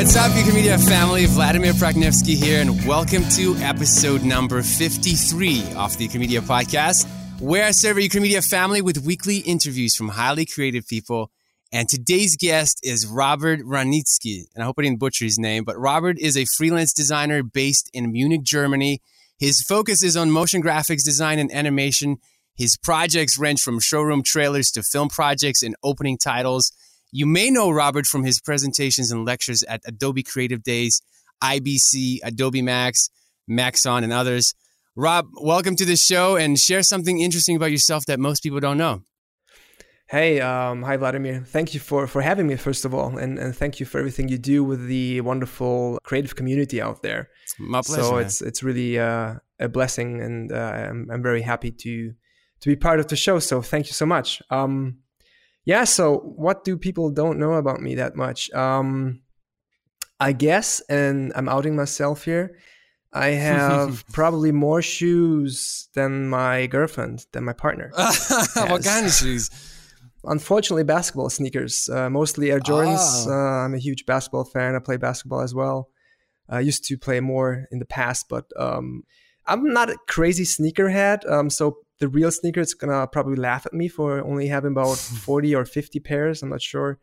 What's up, Mograph family? Vladimir Praknevsky here, and welcome to episode number 53 of the Mograph podcast, where I serve a Mograph family with weekly interviews from highly creative people. And today's guest is Robert Ranitzki, and I hope I didn't butcher his name, but Robert is a freelance designer based in Munich, Germany. His focus is on motion graphics design and animation. His projects range from showroom trailers to film projects and opening titles. You may know Robert from his presentations and lectures at Adobe Creative Days, IBC, Adobe Max, Maxon, and others. Rob, welcome to the show and share something interesting about yourself that most people don't know. Hey, um, hi Vladimir. Thank you for for having me first of all, and, and thank you for everything you do with the wonderful creative community out there. My pleasure. So it's it's really uh, a blessing, and uh, I'm I'm very happy to to be part of the show. So thank you so much. Um, yeah. So what do people don't know about me that much? Um, I guess, and I'm outing myself here. I have probably more shoes than my girlfriend, than my partner. what kind of shoes? Unfortunately, basketball sneakers, uh, mostly Air Jordans. Oh. Uh, I'm a huge basketball fan. I play basketball as well. I used to play more in the past, but um, I'm not a crazy sneakerhead. Um, so the real sneaker is gonna probably laugh at me for only having about 40 or 50 pairs. I'm not sure.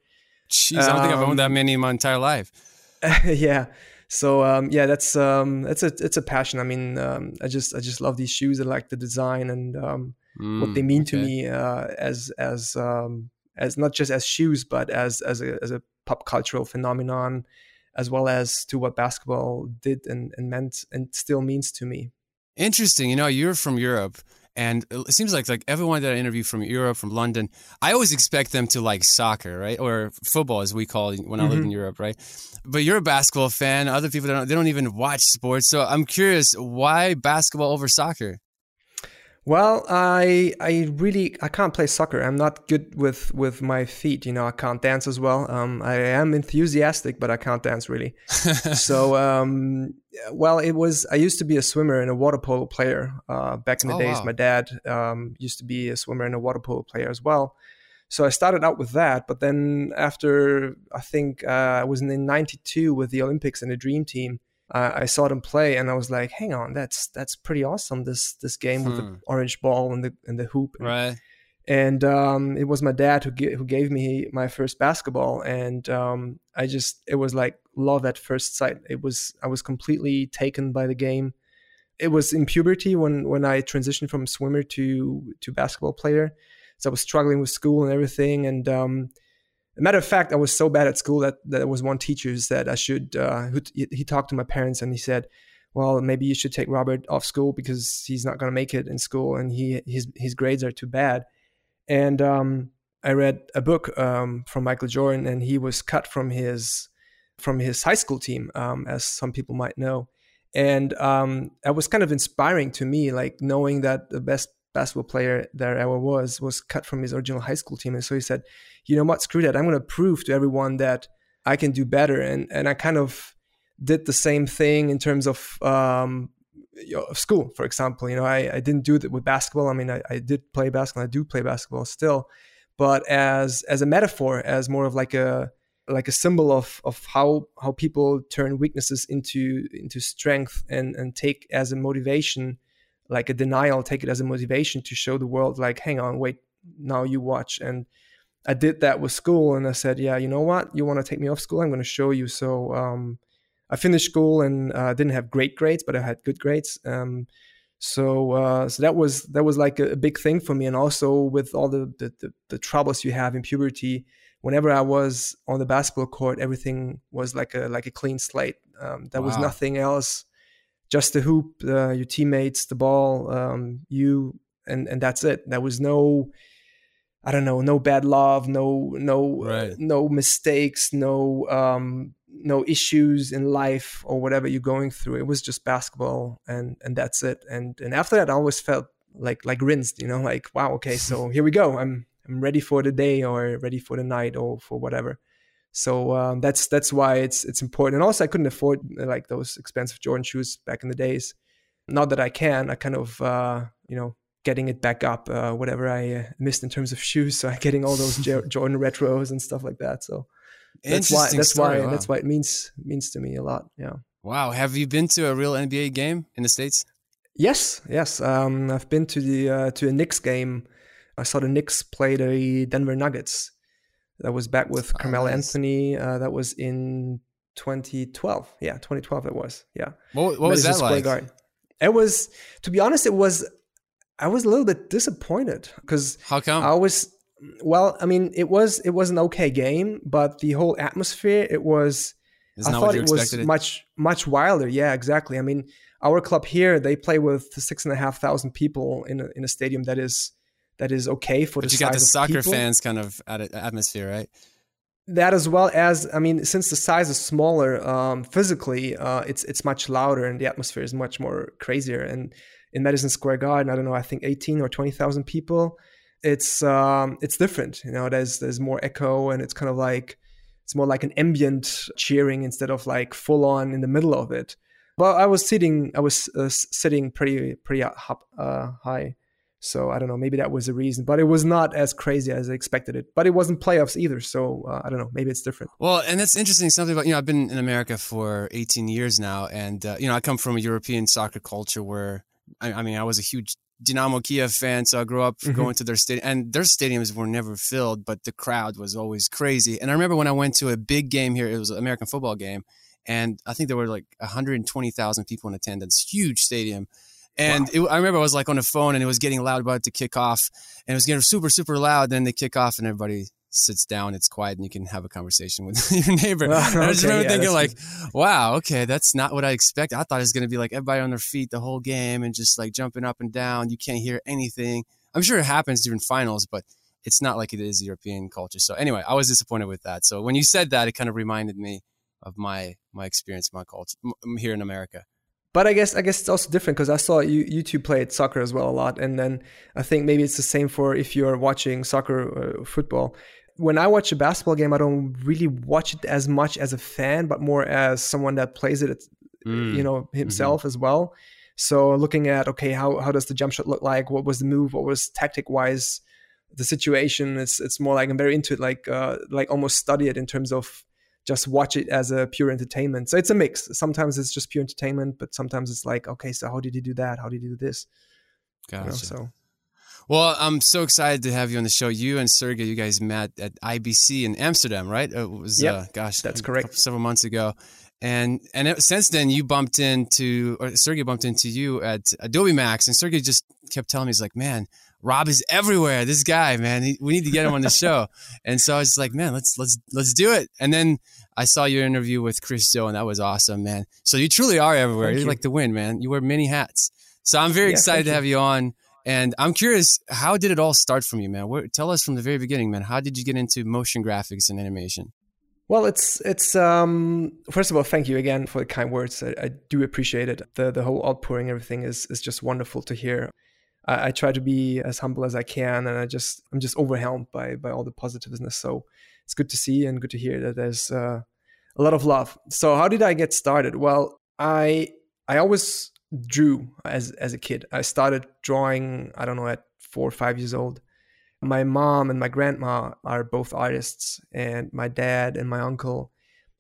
Jeez, I don't think I've owned that um, many in my entire life. yeah. So um, yeah, that's um, it's a it's a passion. I mean, um, I just I just love these shoes. I like the design and um, mm, what they mean okay. to me uh, as as um, as not just as shoes, but as as a as a pop cultural phenomenon, as well as to what basketball did and, and meant and still means to me. Interesting. You know, you're from Europe and it seems like like everyone that I interview from Europe, from London, I always expect them to like soccer, right, or football, as we call it when I mm-hmm. live in Europe, right. But you're a basketball fan. Other people don't they don't even watch sports. So I'm curious, why basketball over soccer? Well, I I really I can't play soccer. I'm not good with with my feet. You know, I can't dance as well. Um, I am enthusiastic, but I can't dance really. so, um, well, it was. I used to be a swimmer and a water polo player uh, back in the oh, days. Wow. My dad um, used to be a swimmer and a water polo player as well. So I started out with that, but then after I think uh, I was in '92 with the Olympics and the Dream Team uh, I saw them play and I was like, hang on, that's that's pretty awesome. This this game hmm. with the hmm. orange ball and the and the hoop. And, right. And um, it was my dad who who gave me my first basketball, and um, I just it was like love at first sight. It was I was completely taken by the game. It was in puberty when when I transitioned from swimmer to to basketball player. So I was struggling with school and everything, and um, a matter of fact, I was so bad at school that, that there was one teacher who said I should. Uh, who t- he talked to my parents and he said, "Well, maybe you should take Robert off school because he's not going to make it in school and he his his grades are too bad." And um, I read a book um, from Michael Jordan, and he was cut from his from his high school team, um, as some people might know. And um, that was kind of inspiring to me, like knowing that the best basketball player there ever was was cut from his original high school team. And so he said you know what? Screw that. I'm going to prove to everyone that i can do better. And and i kind of did the same thing in terms of um, school for example. You know I, I didn't do that with basketball. I mean I, I did play basketball. I do play basketball still. But as as a metaphor as more of like a like a symbol of of how how people turn weaknesses into into strength and and take as a motivation like a denial, take it as a motivation to show the world, like, hang on, wait, now you watch. And I did that with school, and I said, yeah, you know what? You want to take me off school? I'm going to show you. So um, I finished school and uh, didn't have great grades, but I had good grades. Um, so uh, so that was that was like a, a, big thing for me, and also with all the, the the, the troubles you have in puberty. Whenever I was on the basketball court, everything was like a like a clean slate. Um, there wow. was nothing else just the hoop, uh, your teammates, the ball, um, you, and and that's it. There was no, I don't know, no bad love, no no right. no mistakes, no um, no issues in life or whatever you're going through. It was just basketball, and and that's it. And and after that, I always felt like like rinsed, you know, like wow, okay, so here we go. I'm I'm ready for the day or ready for the night or for whatever. So um, that's that's why it's it's important. And also, I couldn't afford like those expensive Jordan shoes back in the days. Not that I can. I kind of uh, you know getting it back up uh, whatever I uh, missed in terms of shoes. So I'm getting all those Jordan retros and stuff like that. So that's why that's story. why wow. that's why it means means to me a lot. Yeah. Wow. Have you been to a real NBA game in the states? Yes, yes. Um, I've been to the uh, to a Knicks game. I saw the Knicks play the Denver Nuggets. That was back with Oh, nice. Anthony. Uh, that was in 2012. Yeah, 2012. It was. Yeah. What, what was that Square like? Garden. It was, to be honest, it was. I was a little bit disappointed because How come? I was. Well, I mean, it was it was an okay game, but the whole atmosphere, it was. It's I thought it was it? much much wilder. Yeah, exactly. I mean, our club here they play with six and a half thousand people in a, in a stadium that is that is okay for but the you got the soccer people. fans kind of atmosphere, right? That as well as I mean, since the size is smaller um, physically, uh, it's it's much louder and the atmosphere is much more crazier. And in Madison Square Garden, I don't know, I think eighteen or twenty thousand people. It's um, it's different. You know, there's there's more echo and it's kind of like it's more like an ambient cheering instead of like full on in the middle of it. Well, I was sitting, I was uh, sitting pretty pretty up, uh, high, so I don't know. Maybe that was the reason, but it was not as crazy as I expected it. But it wasn't playoffs either, so uh, I don't know. Maybe it's different. Well, and that's interesting. Something about you know, I've been in America for 18 years now, and uh, you know, I come from a European soccer culture where I, I mean, I was a huge Dynamo Kiev fan, so I grew up Mhm. going to their stadium, and their stadiums were never filled, but the crowd was always crazy. And I remember when I went to a big game here, it was an American football game, and I think there were like 120,000 people in attendance, huge stadium. And it, I remember I was like on the phone and it was getting loud about to kick off and it was getting super, super loud. Then they kick off and everybody sits down, it's quiet, and you can have a conversation with your neighbor. And I just remember yeah, thinking, like, that's wow, okay, that's not what I expected. I thought it was going to be like everybody on their feet the whole game and just like jumping up and down. You can't hear anything. I'm sure it happens during finals, but it's not like it is European culture. So anyway, I was disappointed with that. So when you said that, it kind of reminded me of my my experience, my culture m- here in America. But I guess I guess it's also different because I saw you you two played soccer as well a lot, and then I think maybe it's the same for if you're watching soccer uh, football. When I watch a basketball game, I don't really watch it as much as a fan, but more as someone that plays it, Mm. you know, himself as well. So looking at okay, how how does the jump shot look like? What was the move? What was tactic wise the situation? It's it's more like I'm very into it, like uh, like almost study it in terms of just watch it as a pure entertainment. So it's a mix. Sometimes it's just pure entertainment, but sometimes it's like, okay, so how did you do that? How did you do this? You know, Gotcha. so Well, I'm so excited to have you on the show. You and Sergey, you guys met at IBC in Amsterdam, right? It was, Yep, uh, gosh, that's correct. couple- several months ago. And and it, since then, you bumped into, or Sergey bumped into you at Adobe Max, and Sergey just kept telling me, he's like, man, Rob is everywhere. This guy, man, he, we need to get him on the show. and so I was like, man, let's let's let's do it. And then I saw your interview with Chris Do, and that was awesome, man. So you truly are everywhere. Thank You're you. like the wind, man. You wear many hats. So I'm very Yeah, excited to you. have you on. And I'm curious, how did it all start from you, man? Where, tell us from the very beginning, man. How did you get into motion graphics and animation? Well, it's it's um first of all, thank you again for the kind words. I, I do appreciate it. The the whole outpouring, everything is is just wonderful to hear. I, I try to be as humble as I can, and I just I'm just overwhelmed by by all the positiveness. So it's good to see and good to hear that there's uh, a lot of love. So how did I get started? Well, I I always drew as as a kid. I started drawing. I don't know at four or five years old my mom and my grandma are both artists and my dad and my uncle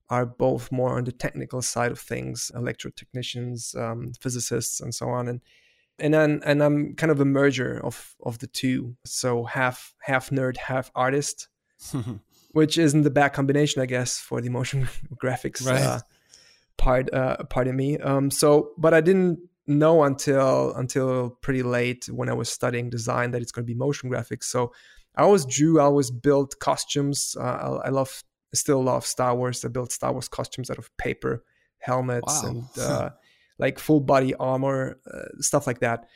are both more on the technical side of things electrotechnicians um, physicists and so on and and then and i'm kind of a merger of of the two so half half nerd half artist which isn't the bad combination i guess for the motion graphics Right. uh, part uh, part of me um so but i didn't know until until pretty late when I was studying design that it's going to be motion graphics. So I always drew, I always built costumes. Uh, I, I love, still love Star Wars. I built Star Wars costumes out of paper, helmets, Wow. and uh, like full body armor, uh, stuff like that.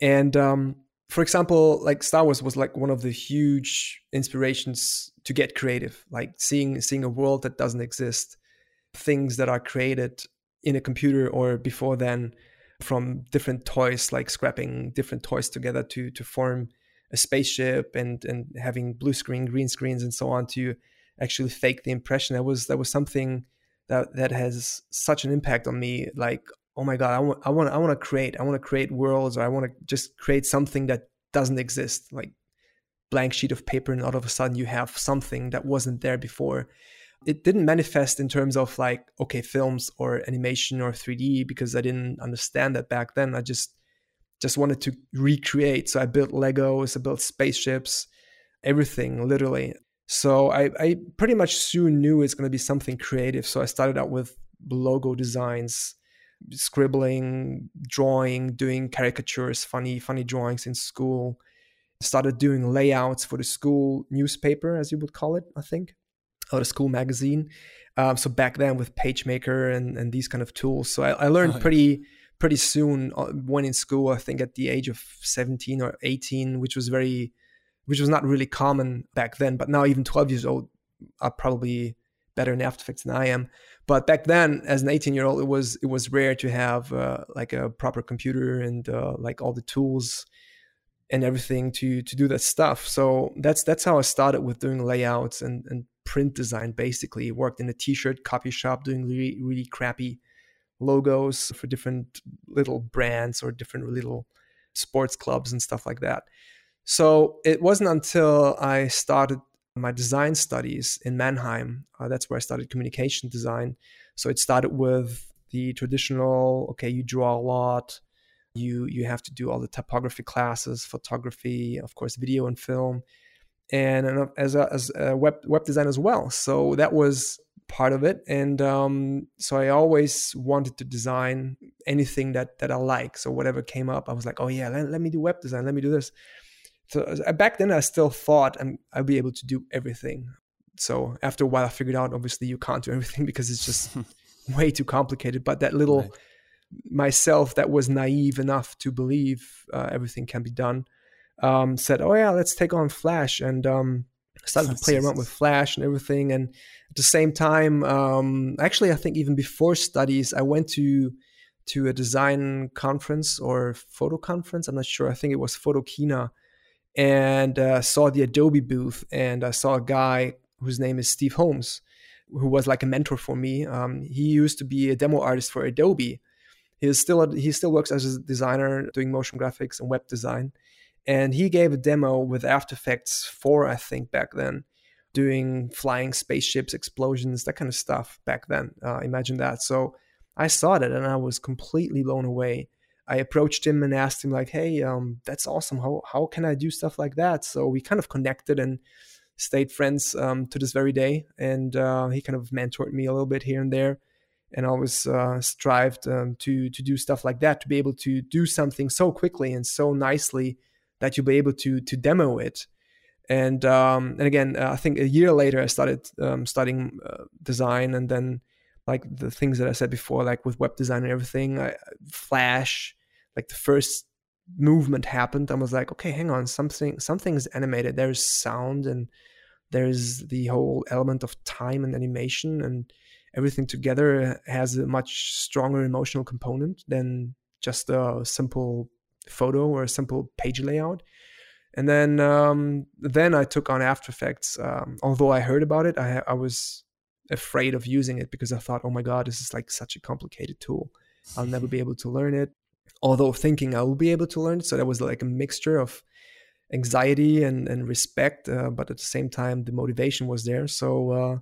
And um, for example, like Star Wars was like one of the huge inspirations to get creative, like seeing seeing a world that doesn't exist, things that are created in a computer or before then from different toys like scrapping different toys together to to form a spaceship and and having blue screen green screens and so on to actually fake the impression that was that was something that that has such an impact on me like oh my god i want i want i want to create i want to create worlds or i want to just create something that doesn't exist like blank sheet of paper and all of a sudden you have something that wasn't there before. It didn't manifest in terms of like okay films or animation or 3d because i didn't understand that back then. I just just wanted to recreate. So i built legos i built spaceships everything literally. So i, I pretty much soon knew it's going to be something creative. So i started out with logo designs scribbling drawing doing caricatures funny funny drawings in school started doing layouts for the school newspaper as you would call it i think or the school magazine. Um, so back then with PageMaker and, and these kind of tools. So I, I learned oh, pretty pretty soon uh, when in school. I think at the age of 17 or 18, which was very, which was not really common back then. But now even 12 years old are probably better in After Effects than I am. But back then, as an 18 year old, it was it was rare to have uh, like a proper computer and uh, like all the tools and everything to to do that stuff. So that's that's how I started with doing layouts and and print design basically. Worked in a t-shirt copy shop doing really really crappy logos for different little brands or different little sports clubs and stuff like that. So it wasn't until I started my design studies in Mannheim. Uh, that's where I started communication design. So it started with the traditional okay, you draw a lot, you you have to do all the typography classes, photography, of course, video and film, and as a, as a web web design as well. So that was part of it, and um, so I always wanted to design anything that that I like. So whatever came up, I was like, oh yeah, let, let me do web design, let me do this. So uh, back then, I still thought I'm, I'd be able to do everything. So after a while, I figured out obviously you can't do everything because it's just way too complicated. But that little right myself that was naive enough to believe uh, everything can be done um, said, "Oh yeah, let's take on Flash," and um, started to play around with Flash and everything. And at the same time, um, actually, I think even before studies, I went to to a design conference or photo conference. I'm not sure. I think it was Photokina, and uh, saw the Adobe booth, and I saw a guy whose name is Steve Holmes, who was like a mentor for me. Um, he used to be a demo artist for Adobe He's still he still works as a designer doing motion graphics and web design. And he gave a demo with After Effects 4, I think, back then, doing flying spaceships, explosions, that kind of stuff back then. Uh, imagine that. So I saw that and I was completely blown away. I approached him and asked him like, "Hey, um, that's awesome. How how can I do stuff like that?" So we kind of connected and stayed friends um, to this very day. And uh, he kind of mentored me a little bit here and there and always uh, strived um, to to do stuff like that to be able to do something so quickly and so nicely that you'll be able to to demo it and um, and again uh, i think a year later i started um, studying uh, design and then like the things that i said before like with web design and everything I, flash like the first movement happened i was like okay hang on something something is animated there's sound and there's the whole element of time and animation and everything together has a much stronger emotional component than just a simple photo or a simple page layout. And then um, then I took on After Effects. Um, although I heard about it, I, I was afraid of using it because I thought, oh my god, this is like such a complicated tool. I'll never be able to learn it. Although thinking I will be able to learn so that was like a mixture of anxiety and and respect, uh, but at the same time the motivation was there. So uh,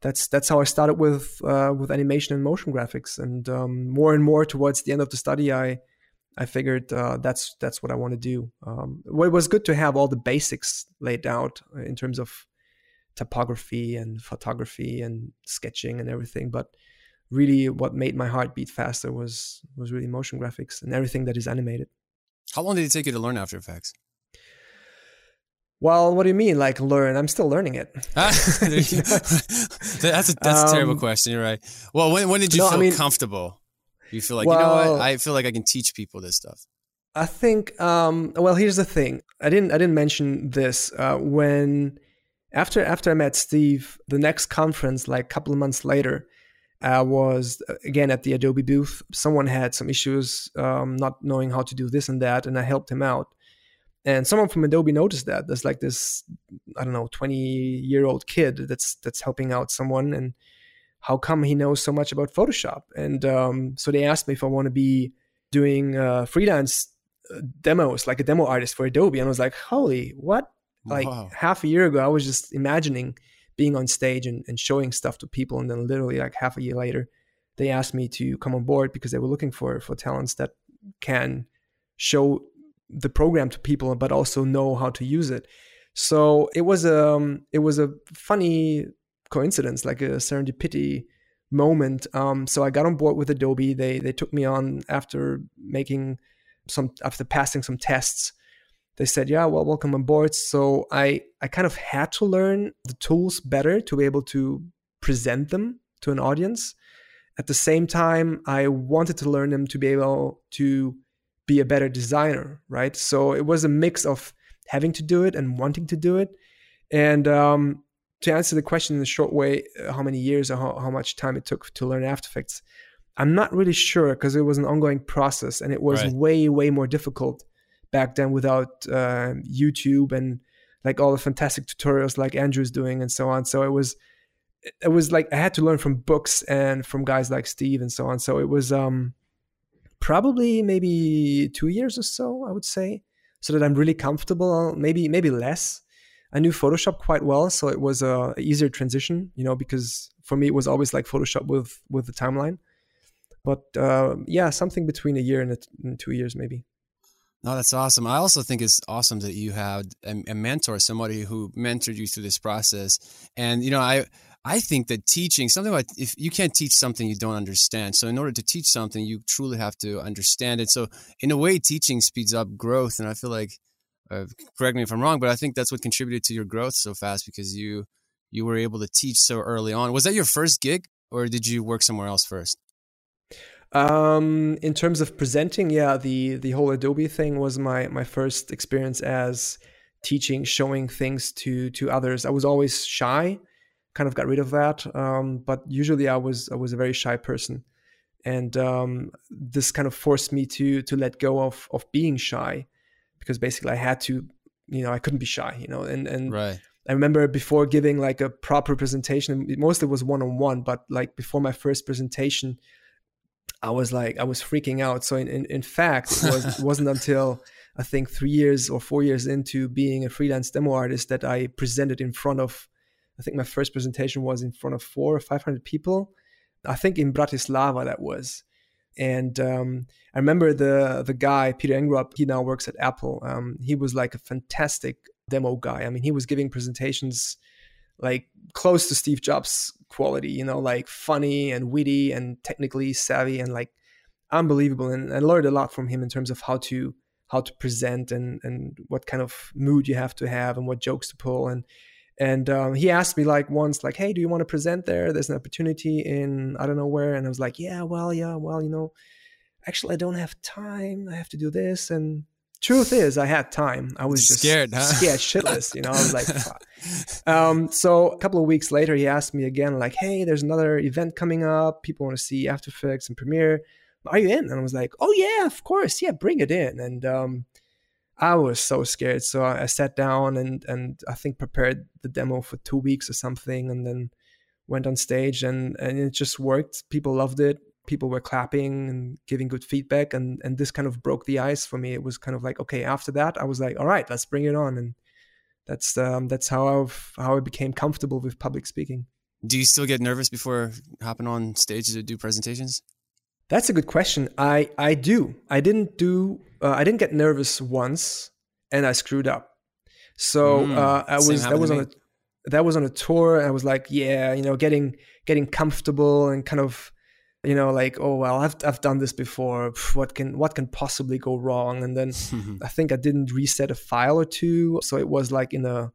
that's that's how I started with uh, with animation and motion graphics, and um, more and more towards the end of the study, I I figured uh, that's that's what I want to do. Um, well, it was good to have all the basics laid out in terms of typography and photography and sketching and everything, but really what made my heart beat faster was was really motion graphics and everything that is animated. How long did it take you to learn After Effects? Well, what do you mean, like learn? I'm still learning it. that's a that's a terrible um, question. You're right. Well, when when did you no, feel I mean, comfortable? You feel like well, you know what? I feel like I can teach people this stuff. I think. Um, well, here's the thing. I didn't I didn't mention this uh, when after after I met Steve. The next conference, like a couple of months later, I was uh, again at the Adobe booth. Someone had some issues, um, not knowing how to do this and that, and I helped him out. And someone from Adobe noticed that. There's like this I don't know 20 year old kid that's that's helping out someone and how come he knows so much about Photoshop? And um, so they asked me if I want to be doing uh, freelance uh, demos like a demo artist for Adobe. And I was like holy what? Like wow. half a year ago I was just imagining being on stage and, and showing stuff to people. And then literally like half a year later, they asked me to come on board because they were looking for for talents that can show the program to people, but also know how to use it. So it was a um, it was a funny coincidence, like a serendipity moment. Um, so I got on board with Adobe. They they took me on after making some after passing some tests. They said, "Yeah, well, welcome on board." So I I kind of had to learn the tools better to be able to present them to an audience. At the same time, I wanted to learn them to be able to be a better designer, right? So it was a mix of having to do it and wanting to do it. And um, to answer the question in a short way, uh, how many years or how, how much time it took to learn After Effects, I'm not really sure because it was an ongoing process and it was right. way, way more difficult back then without uh, YouTube and like all the fantastic tutorials like Andrew's doing and so on. So it was, it was like I had to learn from books and from guys like Steve and so on. So it was um, probably maybe two years or so, I would say, so that I'm really comfortable. Maybe maybe less I knew Photoshop quite well, so it was a, easier transition, you know, because for me it was always like Photoshop with with the timeline. But uh, yeah, something between a year and, a, and, two years maybe. No, that's awesome. I also think it's awesome that you had a, a mentor, somebody who mentored you through this process. And you know, I I think that teaching something about if you can't teach something you don't understand. So in order to teach something, you truly have to understand it. So in a way, teaching speeds up growth, and I feel like uh, correct me if I'm wrong, but I think that's what contributed to your growth so fast because you you were able to teach so early on. Was that your first gig, or did you work somewhere else first? Um, in terms of presenting, yeah, the the whole Adobe thing was my my first experience as teaching, showing things to to others. I was always shy, kind of got rid of that, um, but usually I was I was a very shy person, and um, this kind of forced me to to let go of of being shy because basically I had to, you know, I couldn't be shy, you know, and and right. I remember before giving like a proper presentation, mostly was one on one, but like before my first presentation, I was like I was freaking out. So in in, in fact, it was wasn't until I think three years or four years into being a freelance demo artist that I presented in front of. I think my first presentation was in front of four or five hundred people. I think in Bratislava that was, and um, I remember the the guy Peter Engrup. He now works at Apple. Um, he was like a fantastic demo guy. I mean, he was giving presentations like close to Steve Jobs quality. You know, like funny and witty and technically savvy and like unbelievable. And I learned a lot from him in terms of how to how to present and and what kind of mood you have to have and what jokes to pull and and um, he asked me like once like hey do you want to present there there's an opportunity in i don't know where and i was like yeah well yeah well you know actually i don't have time i have to do this and truth is i had time i was just scared huh? scared shitless you know i was like um, so a couple of weeks later he asked me again like hey there's another event coming up people want to see after effects and premiere are you in and i was like oh yeah of course yeah bring it in and um, I was so scared. So I, I, sat down and and I think prepared the demo for two weeks or something, and then went on stage and and it just worked. People loved it. People were clapping and giving good feedback, and and this kind of broke the ice for me. It was kind of like okay. After that, I was like, all right, let's bring it on, and that's um, that's how I've how I became comfortable with public speaking. Do you still get nervous before hopping on stage to do presentations? That's a good question. I I do. I didn't do. Uh, I didn't get nervous once, and I screwed up. So mm, uh, I was that was on a that was on a tour. I was like, yeah, you know, getting getting comfortable and kind of, you know, like, oh well, I've I've done this before. What can what can possibly go wrong? And then I think I didn't reset a file or two, so it was like in a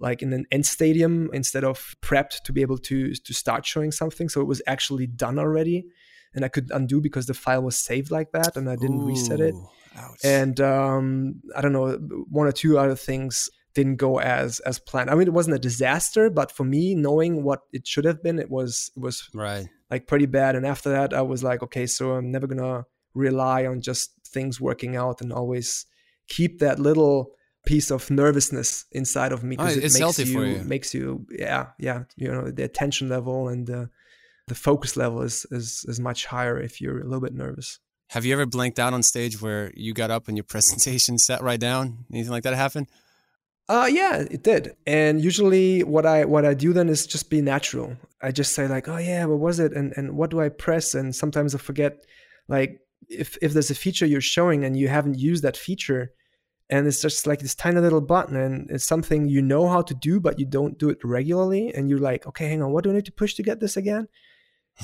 like in an end stadium instead of prepped to be able to to start showing something. So it was actually done already and I could undo because the file was saved like that and I didn't Ooh, reset it. Ouch. And um, I don't know, one or two other things didn't go as as planned. I mean, it wasn't a disaster, but for me, knowing what it should have been, it was it was right like pretty bad. And after that, I was like, okay, so I'm never gonna rely on just things working out and always keep that little piece of nervousness inside of me because oh, it makes you, you, makes you yeah yeah you know the attention level and the the focus level is is is much higher if you're a little bit nervous. Have you ever blanked out on stage where you got up and your presentation sat right down? Anything like that happen? Uh yeah, it did. And usually what I what I do then is just be natural. I just say like, "Oh yeah, what was it?" and and what do I press? And sometimes I forget like if if there's a feature you're showing and you haven't used that feature and it's just like this tiny little button and it's something you know how to do but you don't do it regularly and you're like, "Okay, hang on, what do I need to push to get this again?"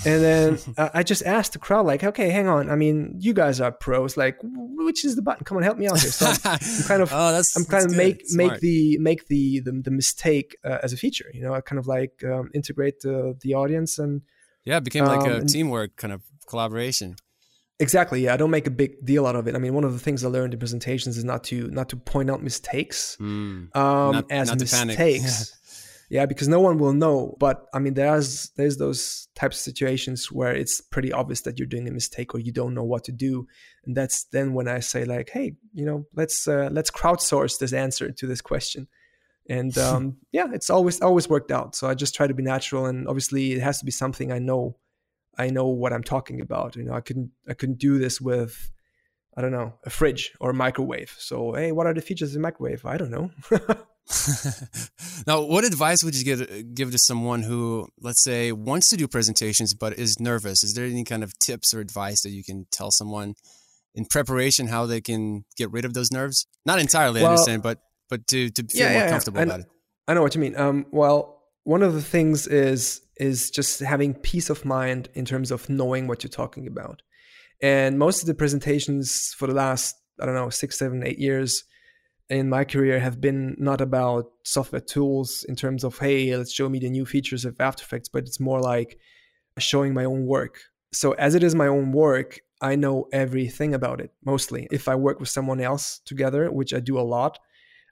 And then uh, I just asked the crowd, like, okay, hang on. I mean, you guys are pros. Like, which is the button? Come on, help me out here. So I'm, kind of, oh, that's, I'm kind of make Smart. make the make the the, the mistake uh, as a feature. You know, I kind of like um, integrate the the audience and yeah, it became like um, a teamwork kind of collaboration. Exactly. Yeah, I don't make a big deal out of it. I mean, one of the things I learned in presentations is not to not to point out mistakes mm, um, not, as not mistakes. Yeah, because no one will know. But I mean, there's there's those types of situations where it's pretty obvious that you're doing a mistake or you don't know what to do, and that's then when I say like, hey, you know, let's uh, let's crowdsource this answer to this question, and um, yeah, it's always always worked out. So I just try to be natural, and obviously it has to be something I know. I know what I'm talking about. You know, I couldn't I couldn't do this with I don't know, a fridge or a microwave. So, hey, what are the features of a microwave? I don't know. now, what advice would you give give to someone who, let's say, wants to do presentations but is nervous? Is there any kind of tips or advice that you can tell someone in preparation how they can get rid of those nerves? Not entirely, well, I understand, but but to to feel yeah, more yeah, comfortable yeah. about it. I know what you mean. Um, well, one of the things is is just having peace of mind in terms of knowing what you're talking about. And most of the presentations for the last I don't know six, seven, eight years in my career have been not about software tools in terms of hey let's show me the new features of after effects but it's more like showing my own work. So as it is my own work i know everything about it mostly. If i work with someone else together which i do a lot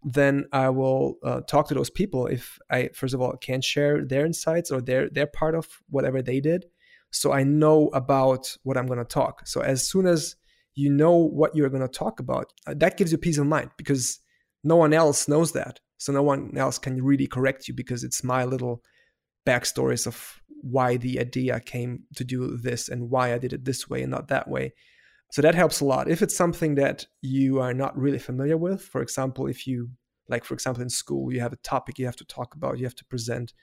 then i will uh, talk to those people if i first of all can share their insights or their their part of whatever they did. So i know about what i'm going to talk. So as soon as you know what you're going to talk about uh, that gives you peace of mind because no one else knows that. So no one else can really correct you because it's my little backstories of why the idea came to do this and why I did it this way and not that way. So that helps a lot. If it's something that you are not really familiar with, for example, if you, like, for example, in school, you have a topic you have to talk about, you have to present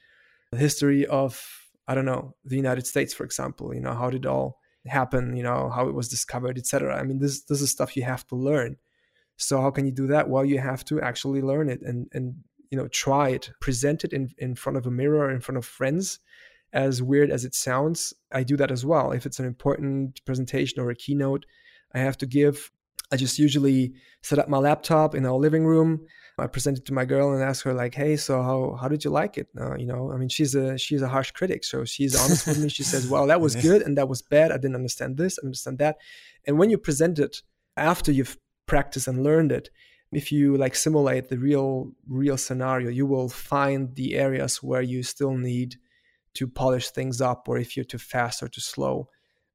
the history of, I don't know, the United States, for example, you know, how did it all happen, you know, how it was discovered, etc. I mean, this, this is stuff you have to learn. So how can you do that? Well, you have to actually learn it and and you know try it, present it in in front of a mirror, in front of friends. As weird as it sounds, I do that as well. If it's an important presentation or a keynote, I have to give. I just usually set up my laptop in our living room. I present it to my girl and ask her like, "Hey, so how how did you like it?" Uh, you know, I mean, she's a she's a harsh critic, so she's honest with me. She says, "Well, that was good and that was bad. I didn't understand this, I understand that." And when you present it after you've practice and learned it. If you like simulate the real real scenario you will find the areas where you still need to polish things up or if you're too fast or too slow.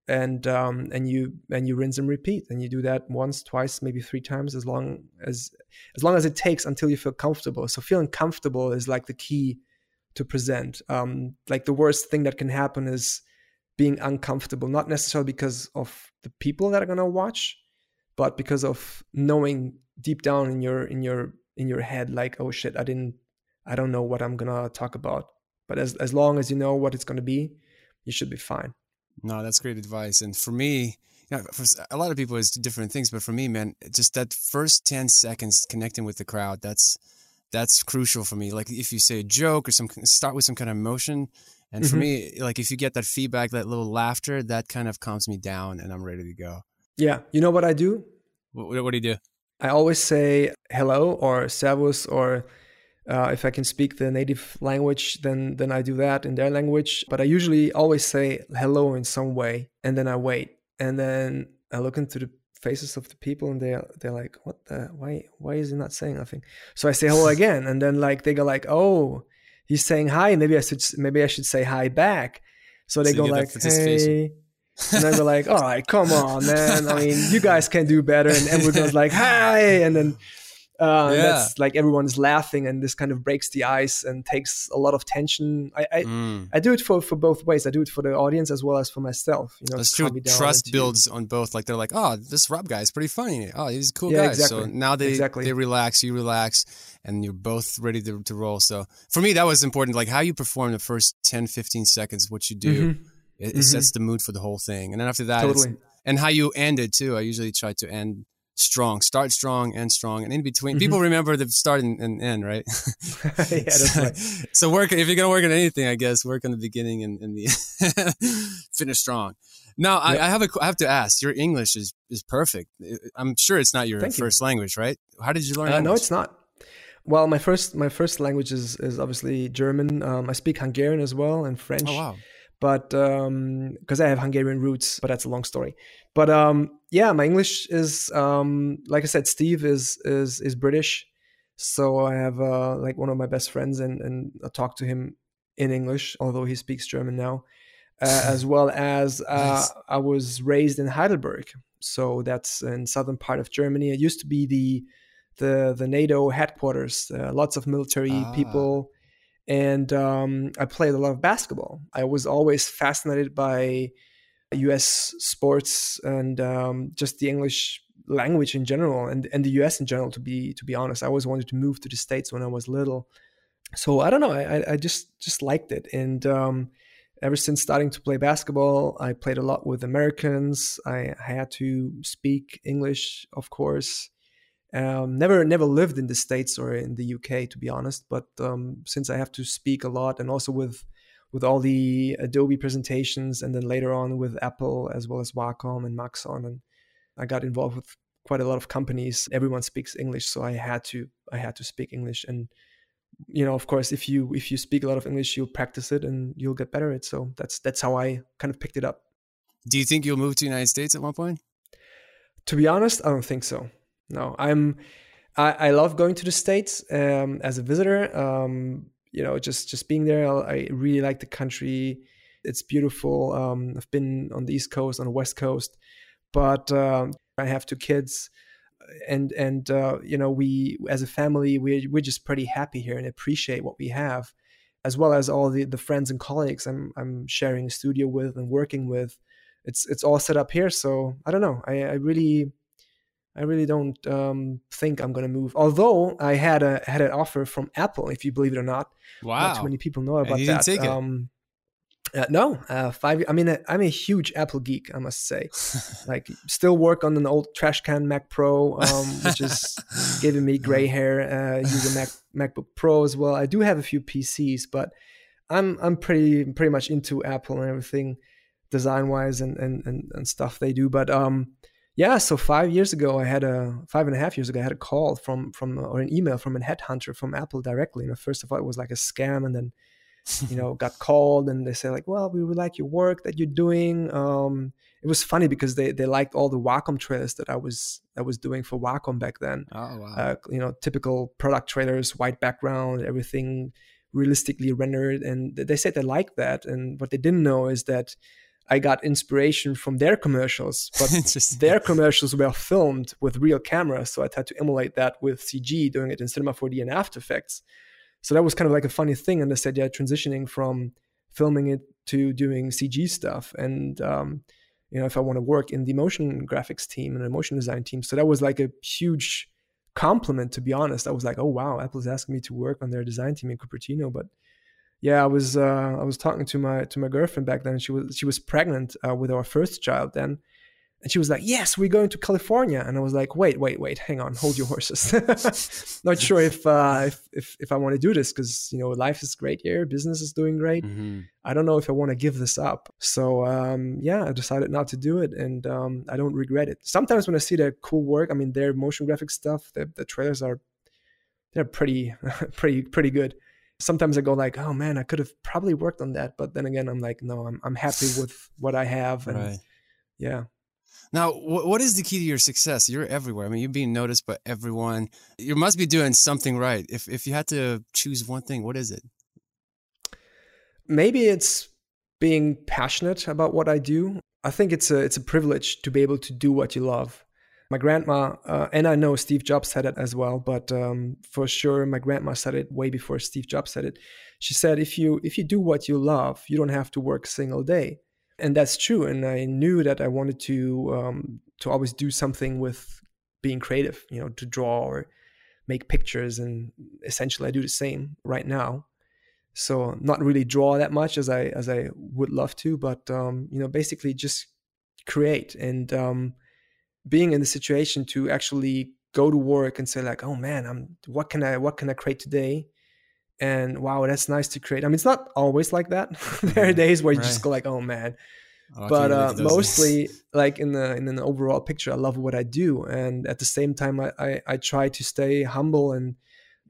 And um, and you and you rinse and repeat and you do that once twice maybe three times as long as as long as it takes until you feel comfortable. So feeling comfortable is like the key to present. Um, like the worst thing that can happen is being uncomfortable not necessarily because of the people that are going to watch but because of knowing deep down in your in your in your head like oh shit i didn't i don't know what i'm gonna talk about. But as as long as you know what it's gonna be you should be fine. No that's great advice. And for me you know, for a lot of people it's different things but for me man just that first 10 seconds connecting with the crowd that's that's crucial for me. Like if you say a joke or some start with some kind of emotion. And for mm-hmm. me like if you get that feedback that little laughter that kind of calms me down and i'm ready to go yeah. You know what I do? What, what do you do? I always say hello or servus or uh, if I can speak the native language, then then I do that in their language. But I usually always say hello in some way, and then I wait, and then I look into the faces of the people, and they they're like, "What the? Why why is he not saying nothing?" So I say hello again, and then like they go like, "Oh, he's saying hi. Maybe I should maybe I should say hi back." So they so go like, "Hey." And then we're like, all right, come on, man. I mean, you guys can do better. And everyone goes like, hi. And then Uh, yeah. That's like everyone's laughing, and this kind of breaks the ice and takes a lot of tension. I I, mm. I do it for, for both ways. I do it for the audience as well as for myself. You know, that's true. Trust builds on both. Like they're like, oh, this Rob guy is pretty funny. Oh, he's a cool yeah, guy. Exactly. So now they exactly. they relax, you relax, and you're both ready to, to roll. So for me, that was important. Like how you perform the first 10, 15 seconds, what you do. Mm-hmm. It, it mm-hmm. sets the mood for the whole thing, and then after that, totally. and how you end it too. I usually try to end strong, start strong and strong, and in between. Mm-hmm. People remember the start and, and end, right? yeah, that's right. so work if you're gonna work on anything, I guess work on the beginning and, and the finish strong. Now, yep. I, I, have a, I have to ask. Your English is is perfect. I'm sure it's not your Thank first you. language, right? How did you learn? Uh, no, it's not. Well, my first my first language is is obviously German. Um, I speak Hungarian as well and French. Oh wow! But because um, I have Hungarian roots, but that's a long story. But um, yeah, my English is um, like I said, Steve is is is British, so I have uh, like one of my best friends, and and I talk to him in English, although he speaks German now, uh, as well as uh, nice. I was raised in Heidelberg, so that's in southern part of Germany. It used to be the the the NATO headquarters. Uh, lots of military ah. people, and um, I played a lot of basketball. I was always fascinated by US sports and um, just the English language in general and, and the US in general to be to be honest. I always wanted to move to the States when I was little. So I don't know I, I just just liked it. And um, ever since starting to play basketball I played a lot with Americans. I, I had to speak English of course um, never never lived in the States or in the UK to be honest but um, since I have to speak a lot and also with with all the Adobe presentations, and then later on with Apple as well as Wacom and Maxon, and I got involved with quite a lot of companies. Everyone speaks English, so I had to I had to speak English, and you know, of course, if you if you speak a lot of English, you'll practice it and you'll get better at it. So that's that's how I kind of picked it up. Do you think you'll move to the United States at one point? To be honest, I don't think so. No, I'm. I, I love going to the states um, as a visitor. Um, you know, just just being there, I really like the country. It's beautiful. Um, I've been on the East Coast, on the West Coast, but um, I have two kids, and and uh, you know, we as a family, we we're just pretty happy here and appreciate what we have, as well as all the the friends and colleagues I'm I'm sharing a studio with and working with. It's it's all set up here, so I don't know. I, I really I really don't um, think I'm going to move. Although I had a had an offer from Apple, if you believe it or not. Wow. Not too many people know about that. Um, uh, no, uh, five. I mean, uh, I'm a huge Apple geek. I must say, like, still work on an old trash can Mac Pro, um, which is giving me gray hair. Uh, use a Mac MacBook Pro as well. I do have a few PCs, but I'm I'm pretty pretty much into Apple and everything, design wise and, and and and stuff they do. But um, yeah so five years ago i had a five and a half years ago i had a call from from or an email from a headhunter from apple directly. You know first of all it was like a scam and then you know got called and they said like well we would like your work that you're doing. Um it was funny because they they liked all the wacom trailers that i was i was doing for wacom back then. Oh wow. Uh, you know typical product trailers white background everything realistically rendered and they said they liked that and what they didn't know is that I got inspiration from their commercials, but their commercials were filmed with real cameras. So I had to emulate that with CG, doing it in Cinema 4D and After Effects. So that was kind of like a funny thing. And I said, yeah, transitioning from filming it to doing CG stuff. And, um, you know, if I want to work in the motion graphics team and the motion design team. So that was like a huge compliment, to be honest. I was like, oh, wow, Apple's asking me to work on their design team in Cupertino. But yeah, I was uh, I was talking to my to my girlfriend back then. She was she was pregnant uh, with our first child then, and she was like, "Yes, we're going to California." And I was like, "Wait, wait, wait, hang on, hold your horses." Not sure if uh, if, if if I want to do this because you know life is great here, business is doing great. Mm-hmm. I don't know if I want to give this up. So um, yeah, I decided not to do it, and um, I don't regret it. Sometimes when I see their cool work, I mean their motion graphic stuff, the, the trailers are they're pretty pretty pretty good sometimes I go like, oh man, I could have probably worked on that. But then again, I'm like, no, I'm I'm happy with what I have, and right. yeah. Now, what is the key to your success? You're everywhere. I mean, you're being noticed by everyone. You must be doing something right. If if you had to choose one thing, what is it? Maybe it's being passionate about what I do. I think it's a it's a privilege to be able to do what you love. My grandma, uh, and I know Steve Jobs said it as well, but um, for sure, my grandma said it way before Steve Jobs said it. She said, "If you if you do what you love, you don't have to work a single day," and that's true. And I knew that I wanted to um, to always do something with being creative, you know, to draw or make pictures, and essentially, I do the same right now. So not really draw that much as I as I would love to, but um, you know, basically just create and um, being in the situation to actually go to work and say like oh man i'm what can i what can i create today and wow that's nice to create i mean it's not always like that there are mm-hmm. days where you right. just go like oh man oh, but uh, mostly like in the in an overall picture i love what i do and at the same time i i, I try to stay humble and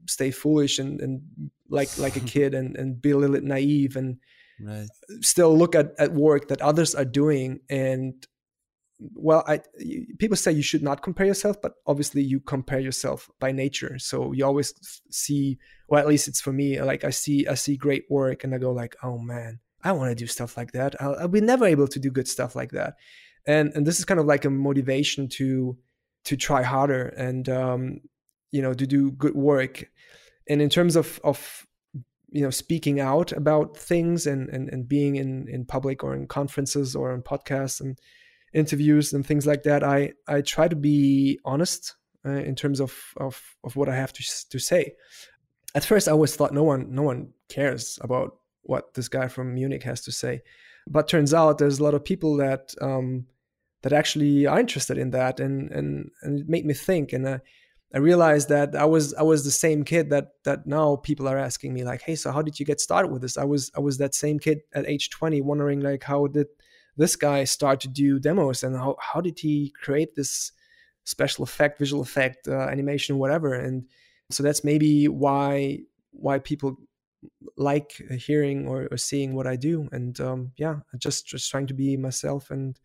stay foolish and, and like like a kid and and be a little bit naive and right. still look at, at work that others are doing and well i people say you should not compare yourself but obviously you compare yourself by nature. So you always see well at least it's for me like i see i see great work and i go like oh man i want to do stuff like that. I'll, I'll, be never able to do good stuff like that. And and this is kind of like a motivation to to try harder and um you know to do good work. And in terms of of you know speaking out about things and and, and being in in public or in conferences or on podcasts and interviews and things like that, I I try to be honest uh, in terms of, of of what I have to to say. At first, I always thought no one no one cares about what this guy from Munich has to say, but turns out there's a lot of people that um, that actually are interested in that, and and and it made me think, and I, I realized that I was I was the same kid that that now people are asking me like, hey, so how did you get started with this? I was I was that same kid at age 20, wondering like how did this guy start to do demos and how, how did he create this special effect visual effect uh, animation whatever? And so that's maybe why why people like hearing or, or seeing what i do. And um, yeah just just trying to be myself and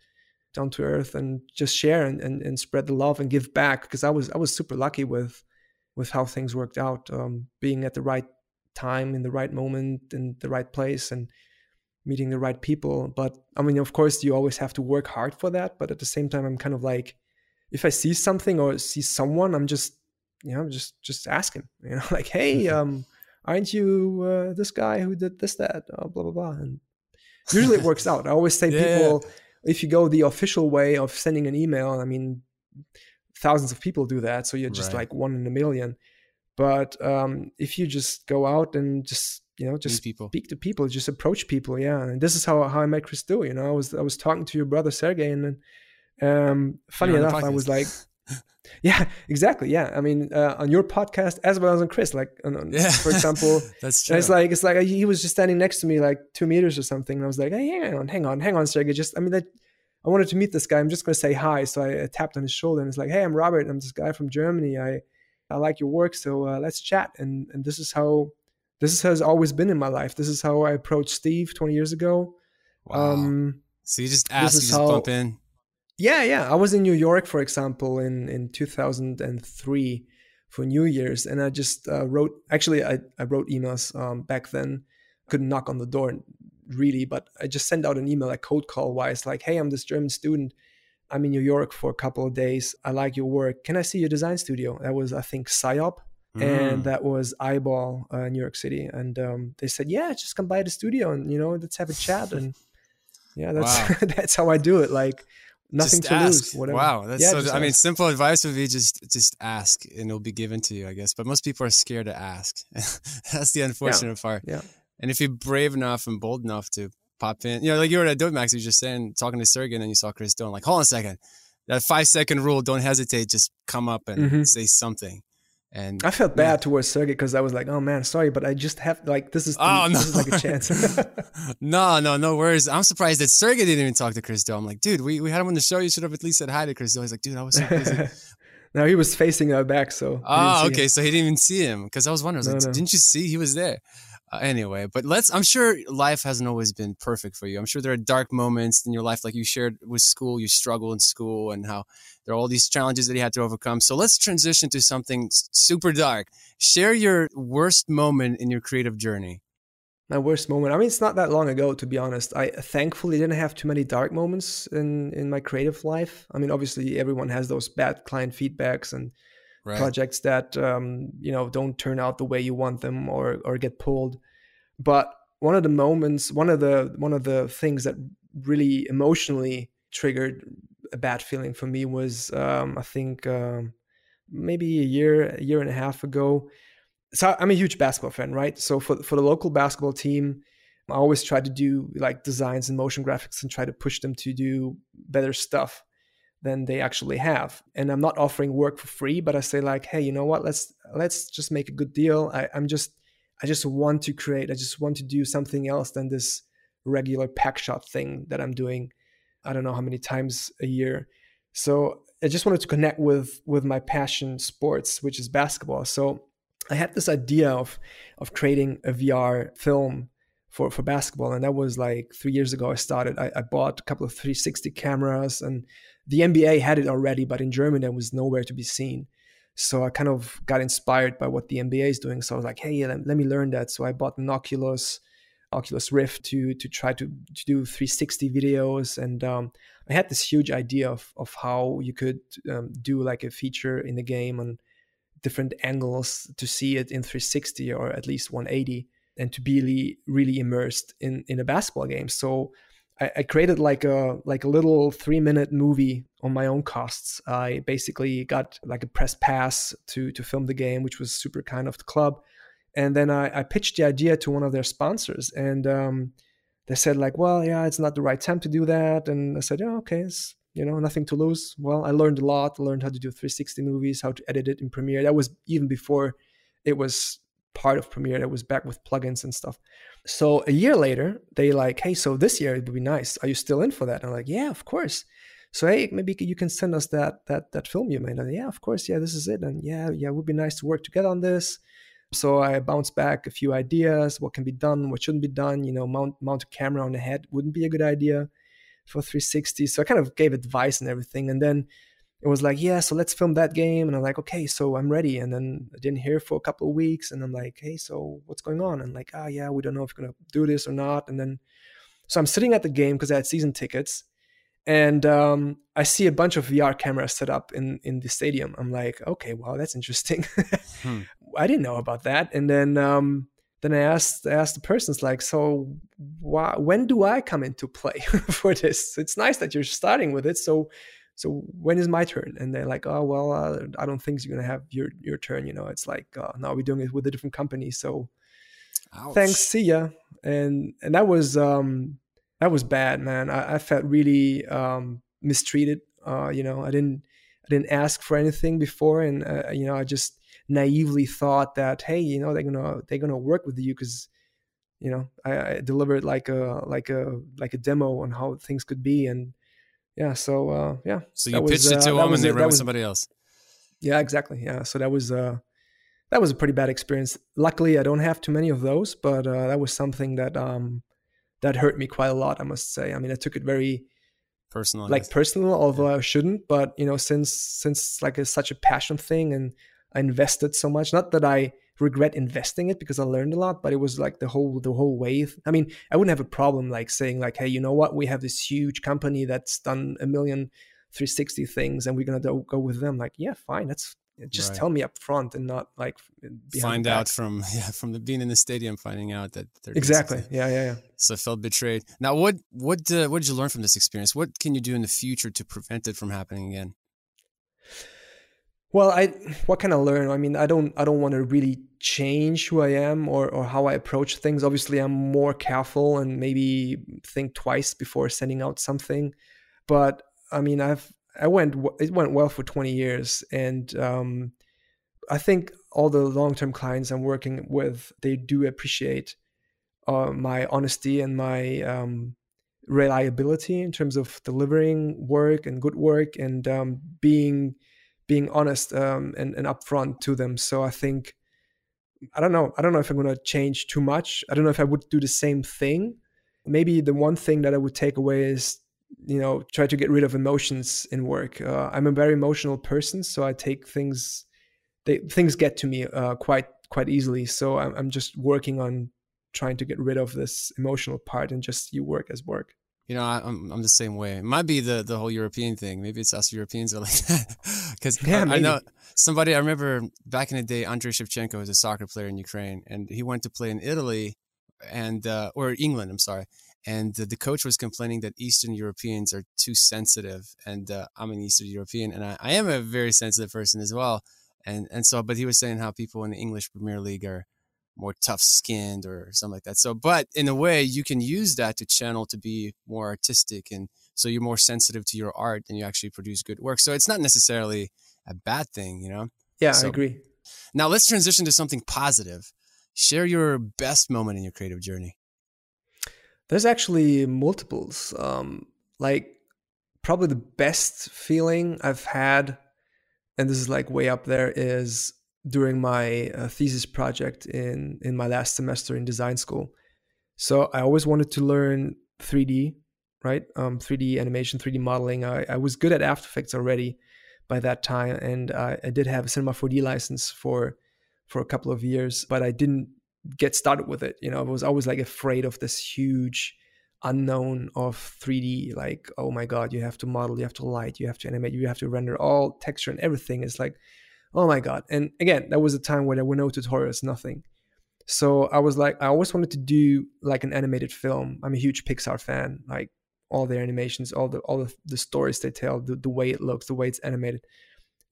down to earth and just share and, and, and spread the love and give back because i was i was super lucky with with how things worked out um, being at the right time in the right moment in the right place and meeting the right people. But I mean, of course, you always have to work hard for that. But at the same time, I'm kind of like, if I see something or see someone, I'm just, you know, just just asking, you know, like, hey, um, aren't you uh, this guy who did this, that, uh, blah blah blah, and usually it works out. I always say yeah. people, if you go the official way of sending an email, I mean, thousands of people do that, so you're just right. like one in a million. But um, if you just go out and just you know just speak to people just approach people yeah. And this is how, how i met chris do you know? I was i was talking to your brother sergey and um funny enough i was like yeah exactly yeah. I mean uh, on your podcast as well as on chris like on, on, yeah. for example. That's true it's like it's like he was just standing next to me like two meters or something. And i was like hey hang on hang on hang on sergey. Just i mean that i wanted to meet this guy. I'm just going to say hi. So I, I, tapped on his shoulder and it's like hey i'm robert. I'm this guy from germany. I i like your work so uh, let's chat and and this is how this has always been in my life. This is how I approached Steve 20 years ago. Wow. Um, so you just ask, you just how, bump in. Yeah, yeah. I was in New York, for example, in in 2003 for New Year's, and I just uh, wrote. Actually, I I wrote emails um, back then. Couldn't knock on the door really, but I just sent out an email, like code call wise, like, "Hey, I'm this German student. I'm in New York for a couple of days. I like your work. Can I see your design studio?" That was, I think, Psyop Mm. and that was Eyeball, uh, New York City. And um, they said, "Yeah, just come by the studio and you know let's have a chat." And yeah, that's wow. that's how I do it. Like nothing just to ask. lose. Whatever. Wow, that's yeah, so. I ask. mean, simple advice would be just just ask, and it'll be given to you, I guess. But most people are scared to ask. that's the unfortunate yeah. part. Yeah. And if you're brave enough and bold enough to pop in, you know, like you were at Adobe Max, you were just saying, talking to Sergey, and then you saw Chris doing like, hold on a second, that five second rule, don't hesitate, just come up and mm-hmm. say something. And I felt bad yeah. towards Sergey because I was like, "Oh man, sorry, but I just have like this is the, oh, no. this is like a chance." no, no, no worries. I'm surprised that Sergey didn't even talk to Chris Do. I'm like, dude, we, we had him on the show. You should have at least said hi to Chris Do. He's like, dude, I was so busy. no, he was facing our back, so. Oh, okay. Him. So he didn't even see him because I was wondering. I was no, like, no. didn't you see he was there? Uh, anyway, but let's. I'm sure life hasn't always been perfect for you. I'm sure there are dark moments in your life, like you shared with school. You struggle in school, and how there are all these challenges that you had to overcome. So let's transition to something super dark. Share your worst moment in your creative journey. my worst moment. I mean, it's not that long ago, to be honest. I thankfully didn't have too many dark moments in in my creative life. I mean, obviously, everyone has those bad client feedbacks and right. projects that um, you know don't turn out the way you want them or or get pulled. But one of the moments, one of the one of the things that really emotionally triggered a bad feeling for me was, um, I think, um, maybe a year, a year and a half ago so I'm a huge basketball fan, right? So for for the local basketball team, I always try to do like designs and motion graphics and try to push them to do better stuff than they actually have. And I'm not offering work for free, but I say like, hey, you know what? Let's let's just make a good deal. I, I'm just I just want to create. I just want to do something else than this regular pack shot thing that I'm doing. I don't know how many times a year. So I just wanted to connect with with my passion sports, which is basketball. So I had this idea of of creating a VR film for for basketball, and that was like three years ago. I started. I, I bought a couple of 360 cameras, and the NBA had it already, but in Germany it was nowhere to be seen. So I kind of got inspired by what the NBA is doing. So I was like, hey, let, let me learn that. So I bought an Oculus, Oculus Rift to to try to, to do 360 videos, and um, I had this huge idea of of how you could um, do like a feature in the game on different angles to see it in 360 or at least 180 and to be really, really immersed in in a basketball game so I, created like a like a little three minute movie on my own costs. I basically got like a press pass to to film the game which was super kind of the club. And then i, I pitched the idea to one of their sponsors and um, they said like well yeah it's not the right time to do that. And i said yeah okay it's you know nothing to lose. Well i learned a lot. I learned how to do 360 movies how to edit it in premiere. That was even before it was part of premiere that was back with plugins and stuff. So a year later they like hey so this year it would be nice. Are you still in for that? And i'm like yeah of course. So hey maybe you can send us that that that film you made. And yeah of course. Yeah this is it. And yeah yeah it would be nice to work together on this. So I bounced back a few ideas, what can be done, what shouldn't be done. You know, mount mount a camera on the head wouldn't be a good idea for 360. So I kind of gave advice and everything. And then it was like, yeah, so let's film that game. And I'm like, okay, so I'm ready. And then I didn't hear for a couple of weeks. And I'm like, hey, so what's going on? And like, ah, oh, yeah, we don't know if we're going to do this or not. And then, so I'm sitting at the game because I had season tickets. And um, I see a bunch of VR cameras set up in, in the stadium. I'm like, okay, wow, that's interesting. hmm. I didn't know about that. And then um, then I asked I asked the persons like, so why, when do I come into play for this? It's nice that you're starting with it. So so when is my turn? And they're like, oh well, uh, I don't think you're gonna have your your turn. You know, it's like uh, now we're doing it with a different company. So Ouch. thanks, see ya. And and that was um that was bad, man. I, I felt really um mistreated. Uh, you know, I didn't I didn't ask for anything before, and uh, you know, I just naively thought that hey you know they're gonna they're gonna work with you because you know I, I, delivered like a like a like a demo on how things could be and yeah so uh yeah so you pitched was, it to uh, them and they ran with somebody else. Yeah exactly yeah. So that was uh that was a pretty bad experience. Luckily i don't have too many of those but uh that was something that um that hurt me quite a lot i must say. I mean i took it very personal like personal although yeah. i shouldn't but you know since since like it's such a passion thing and I invested so much. Not that I regret investing it because I learned a lot, but it was like the whole the whole wave. I mean, I wouldn't have a problem like saying like, hey, you know what? We have this huge company that's done a million 360 things, and we're gonna do, go with them. Like, yeah, fine. That's just right. tell me up front and not like find out from yeah from the being in the stadium finding out that they're exactly yeah yeah yeah so I felt betrayed now what what uh, what did you learn from this experience what can you do in the future to prevent it from happening again well, I what can I learn? I mean, I don't I don't want to really change who I am or or how I approach things. Obviously, I'm more careful and maybe think twice before sending out something. But I mean, I've I went it went well for 20 years, and um, I think all the long term clients I'm working with they do appreciate uh, my honesty and my um, reliability in terms of delivering work and good work and um, being being honest um, and, and upfront to them. So I think I don't know. I don't know if I'm going to change too much. I don't know if I would do the same thing. Maybe the one thing that I would take away is, you know, try to get rid of emotions in work. Uh, I'm a very emotional person, so I take things, they, things get to me uh, quite quite easily. So I'm, I'm just working on trying to get rid of this emotional part and just you work as work. You know, I, am I'm the same way. It might be the the whole European thing. Maybe it's us Europeans are like that. Because yeah, I, I, know somebody. I remember back in the day, Andrei Shevchenko was a soccer player in Ukraine, and he went to play in Italy, and uh, or England. I'm sorry. And the, the coach was complaining that Eastern Europeans are too sensitive, and uh, I'm an Eastern European, and I, I am a very sensitive person as well. And and so, but he was saying how people in the English Premier League are more tough skinned or something like that. So, but in a way, you can use that to channel to be more artistic. And so you're more sensitive to your art and you actually produce good work. So it's not necessarily a bad thing, you know? Yeah, so, I agree. Now let's transition to something positive. Share your best moment in your creative journey. There's actually multiples. Um, like, probably the best feeling I've had, and this is like way up there, is during my uh, thesis project in in my last semester in design school. So I always wanted to learn 3D, right? Um, 3D animation, 3D modeling. I, I was good at After Effects already by that time, and I, I did have a Cinema 4D license for for a couple of years, but I didn't get started with it. You know, I was always like afraid of this huge unknown of 3D. Like, oh my god, you have to model, you have to light, you have to animate, you have to render all texture and everything. It's like oh my god. And again that was a time where there were no tutorials nothing. So i was like i always wanted to do like an animated film. I'm a huge pixar fan like all their animations all the all the, the stories they tell the, the way it looks the way it's animated.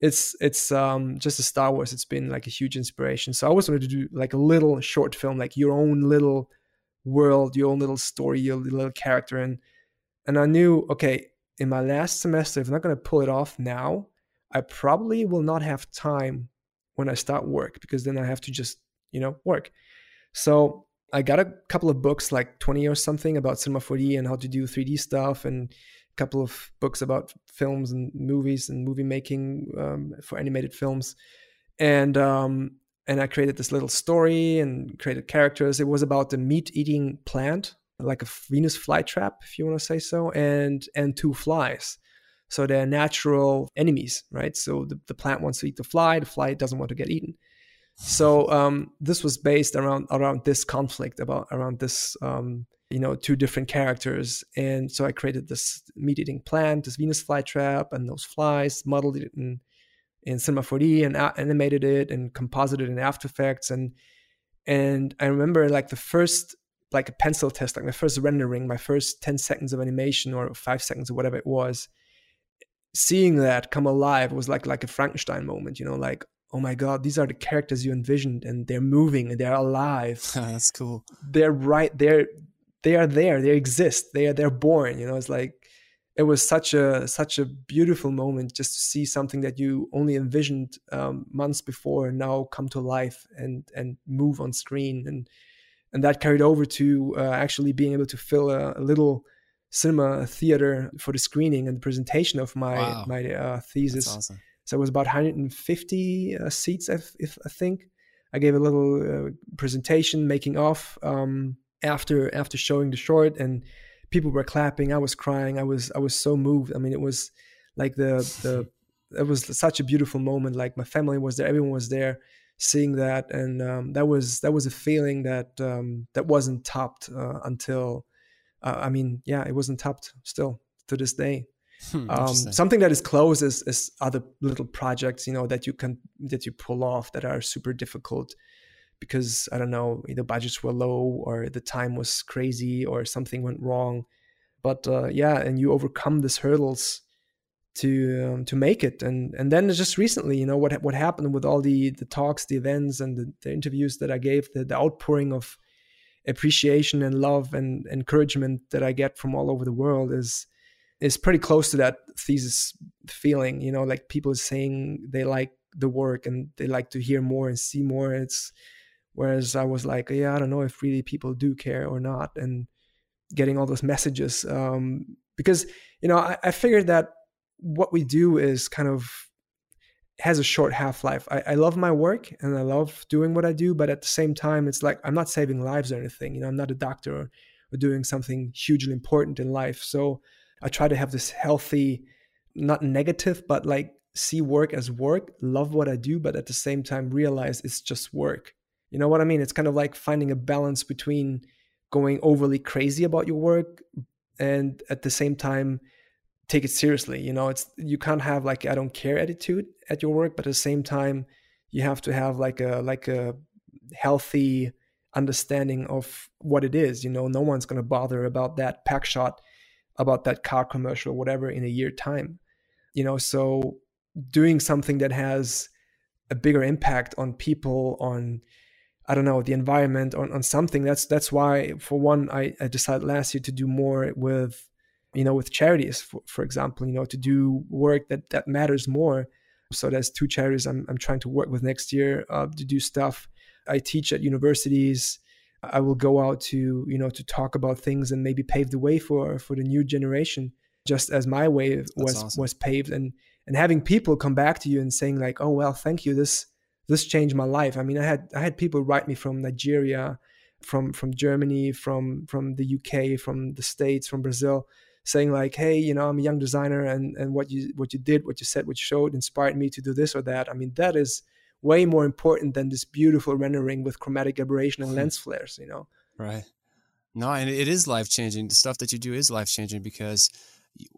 It's it's um just a star wars. It's been like a huge inspiration. So i always wanted to do like a little short film like your own little world your own little story your little character. And and i knew okay in my last semester if i'm not going to pull it off now I probably will not have time when I start work because then I have to just, you know, work. So I got a couple of books, like 20 or something, about Cinema 4D and how to do 3D stuff, and a couple of books about films and movies and movie making um, for animated films. And um, and I created this little story and created characters. It was about the meat-eating plant, like a Venus flytrap, if you want to say so, and and two flies. So they're natural enemies, right? So the, the plant wants to eat the fly, the fly doesn't want to get eaten. So um, this was based around around this conflict about around this um, you know two different characters, and so I created this meat-eating plant, this Venus flytrap, and those flies, modeled it in in Cinema 4D and animated it and composited in After Effects, and and I remember like the first like a pencil test, like my first rendering, my first ten seconds of animation or five seconds or whatever it was seeing that come alive was like like a Frankenstein moment, you know, like oh my god, these are the characters you envisioned and they're moving and they're alive. That's cool. They're right they're they are there, they exist. They are they're born, you know, it's like it was such a such a beautiful moment just to see something that you only envisioned um, months before now come to life and and move on screen and and that carried over to uh, actually being able to fill a, a little cinema theater for the screening and the presentation of my wow. my uh, thesis. Awesome. So it was about 150 uh, seats, if, if, I think. I gave a little uh, presentation, making off um, after after showing the short, and people were clapping. I was crying. I was I was so moved. I mean, it was like the the it was such a beautiful moment. Like my family was there, everyone was there, seeing that, and um, that was that was a feeling that um, that wasn't topped uh, until uh, I mean, yeah, it wasn't tapped still to this day. Hmm, um, something that is close is, is other little projects, you know, that you can that you pull off that are super difficult because I don't know, the budgets were low or the time was crazy or something went wrong. But uh, yeah, and you overcome these hurdles to um, to make it. And and then just recently, you know, what what happened with all the the talks, the events, and the, the interviews that I gave, the, the outpouring of appreciation and love and encouragement that I get from all over the world is is pretty close to that thesis feeling. You know, like people saying they like the work and they like to hear more and see more. It's whereas I was like, yeah, I don't know if really people do care or not, and getting all those messages um, because you know I, I figured that what we do is kind of has a short half life. I, I, love my work and I love doing what I do, but at the same time, it's like I'm not saving lives or anything. You know, I'm not a doctor or, or doing something hugely important in life. So I try to have this healthy, not negative, but like see work as work, love what I do, but at the same time realize it's just work. You know what I mean? It's kind of like finding a balance between going overly crazy about your work and at the same time take it seriously. You know, it's you can't have like I don't care attitude at your work, but at the same time you have to have like a like a healthy understanding of what it is. You know, no one's gonna bother about that pack shot, about that car commercial, whatever, in a year time. You know, so doing something that has a bigger impact on people, on I don't know the environment, on, on something. That's that's why, for one, I, I decided last year to do more with you know with charities, for, for example. You know, to do work that that matters more. So there's two charities I'm I'm trying to work with next year uh, to do stuff. I teach at universities. I will go out to you know to talk about things and maybe pave the way for for the new generation, just as my way was awesome. was paved. And and having people come back to you and saying like, oh well, thank you. This this changed my life. I mean, I had I had people write me from Nigeria, from from Germany, from from the UK, from the States, from Brazil, saying like, hey, you know, I'm a young designer, and and what you what you did, what you said, what you showed, inspired me to do this or that. I mean, that is way more important than this beautiful rendering with chromatic aberration and hmm. lens flares. You know, right? No, and it is life changing. The stuff that you do is life changing because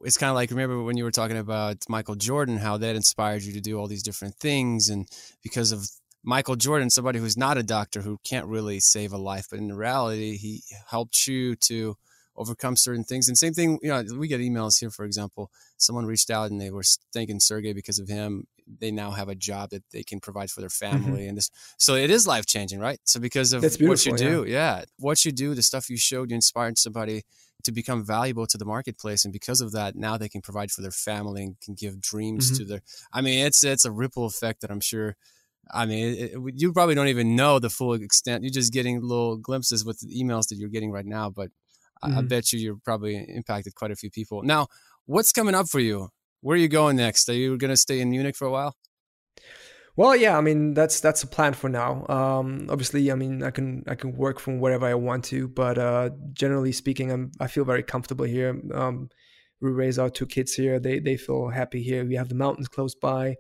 it's kind of like remember when you were talking about Michael Jordan, how that inspired you to do all these different things, and because of Michael Jordan, somebody who's not a doctor who can't really save a life, but in reality, he helped you to overcome certain things. And same thing, you know, we get emails here, for example, someone reached out and they were thanking Sergey because of him. They now have a job that they can provide for their mm-hmm. family. Mm-hmm. And this, so it is life changing, right? So because of what you do, yeah. yeah, what you do, the stuff you showed, you inspired somebody to become valuable to the marketplace and because of that now they can provide for their family and can give dreams mm-hmm. to their i mean it's it's a ripple effect that i'm sure i mean it, it, you probably don't even know the full extent you're just getting little glimpses with the emails that you're getting right now but mm-hmm. I, bet you you're probably impacted quite a few people now what's coming up for you where are you going next are you going to stay in munich for a while well, yeah, I mean that's that's a plan for now. Um, obviously, I mean I can I can work from wherever I want to, but uh, generally speaking, I'm I feel very comfortable here. Um, we raise our two kids here; they they feel happy here. We have the mountains close by.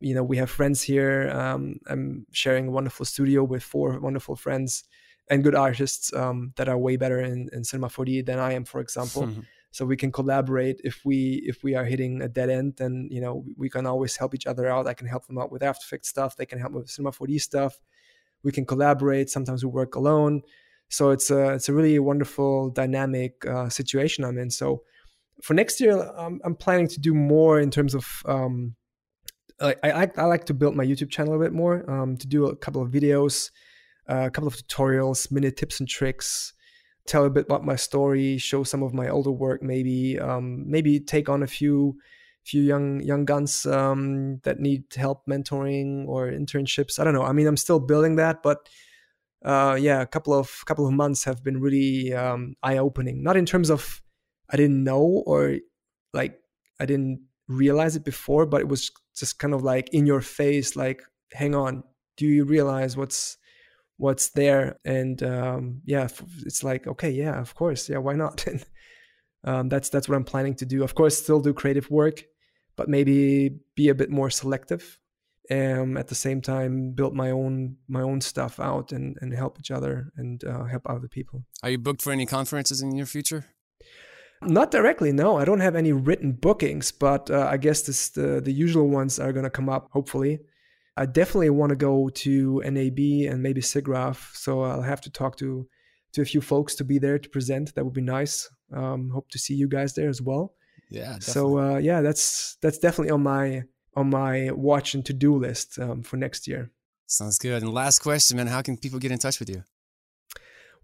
You know, we have friends here. Um, I'm sharing a wonderful studio with four wonderful friends and good artists um, that are way better in, in Cinema 4D than I am, for example. so we can collaborate. If we if we are hitting a dead end then you know we can always help each other out. I can help them out with after effects stuff. They can help me with cinema 4d stuff. We can collaborate. Sometimes we work alone. So it's a it's a really wonderful dynamic uh, situation i'm in. So for next year I'm, I'm planning to do more in terms of um, I, I, I like to build my youtube channel a bit more um, to do a couple of videos a couple of tutorials mini tips and tricks tell a bit about my story, show some of my older work, maybe um, maybe take on a few few young young guns um, that need help mentoring or internships. I don't know. I mean, I'm still building that, but uh, yeah, a couple of couple of months have been really um, eye opening. Not in terms of I didn't know or like I didn't realize it before, but it was just kind of like in your face, like, hang on, do you realize what's what's there and um, yeah it's like okay yeah of course yeah why not? Um, that's that's what i'm planning to do. Of course still do creative work but maybe be a bit more selective and at the same time build my own my own stuff out and, and help each other and uh, help other people. Are you booked for any conferences in your future? Not directly no. I don't have any written bookings but uh, i guess this, the, the usual ones are going to come up hopefully I definitely want to go to NAB and maybe SIGGRAPH. So I'll have to talk to to a few folks to be there to present. That would be nice. Um, hope to see you guys there as well. Yeah. Definitely. So uh, yeah, that's that's definitely on my on my watch and to do list um, for next year. Sounds good. And last question, man, how can people get in touch with you?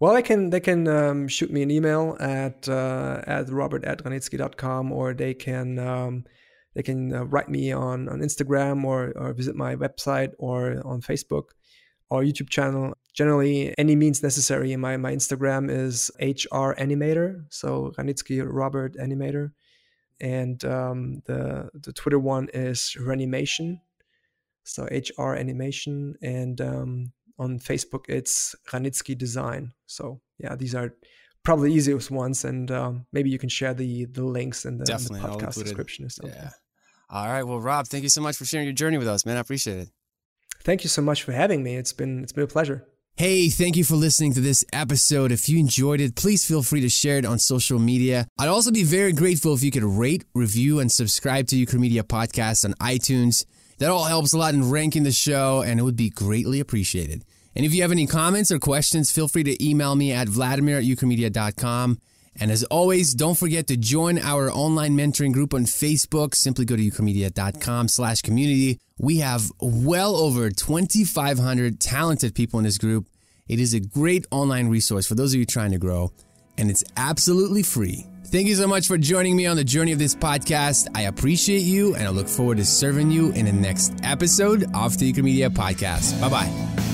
Well, they can they can um, shoot me an email at uh, at robert at ranitzky.com or they can um, they can uh, write me on, on Instagram or, or visit my website or on Facebook or YouTube channel. Generally, any means necessary. My, my Instagram is HR Animator, so Ranitzky Robert Animator. And um, the, the Twitter one is Ranimation, so HR Animation. And um, on Facebook, it's Ranitzky Design. So, yeah, these are probably the easiest ones and um, maybe you can share the the links in the, in the podcast description or something yeah all right. Well, Rob, thank you so much for sharing your journey with us, man. I appreciate it. Thank you so much for having me. It's been it's been a pleasure. Hey, thank you for listening to this episode. If you enjoyed it, please feel free to share it on social media. I'd also be very grateful if you could rate, review, and subscribe to Ukramedia Podcast on iTunes. That all helps a lot in ranking the show, and it would be greatly appreciated. And if you have any comments or questions, feel free to email me at vladimir at ukramedia.com. And as always, don't forget to join our online mentoring group on Facebook. Simply go to ukramedia.com slash community. We have well over 2,500 talented people in this group. It is a great online resource for those of you trying to grow, and it's absolutely free. Thank you so much for joining me on the journey of this podcast. I appreciate you, and I look forward to serving you in the next episode of the Ukramedia podcast. Bye bye.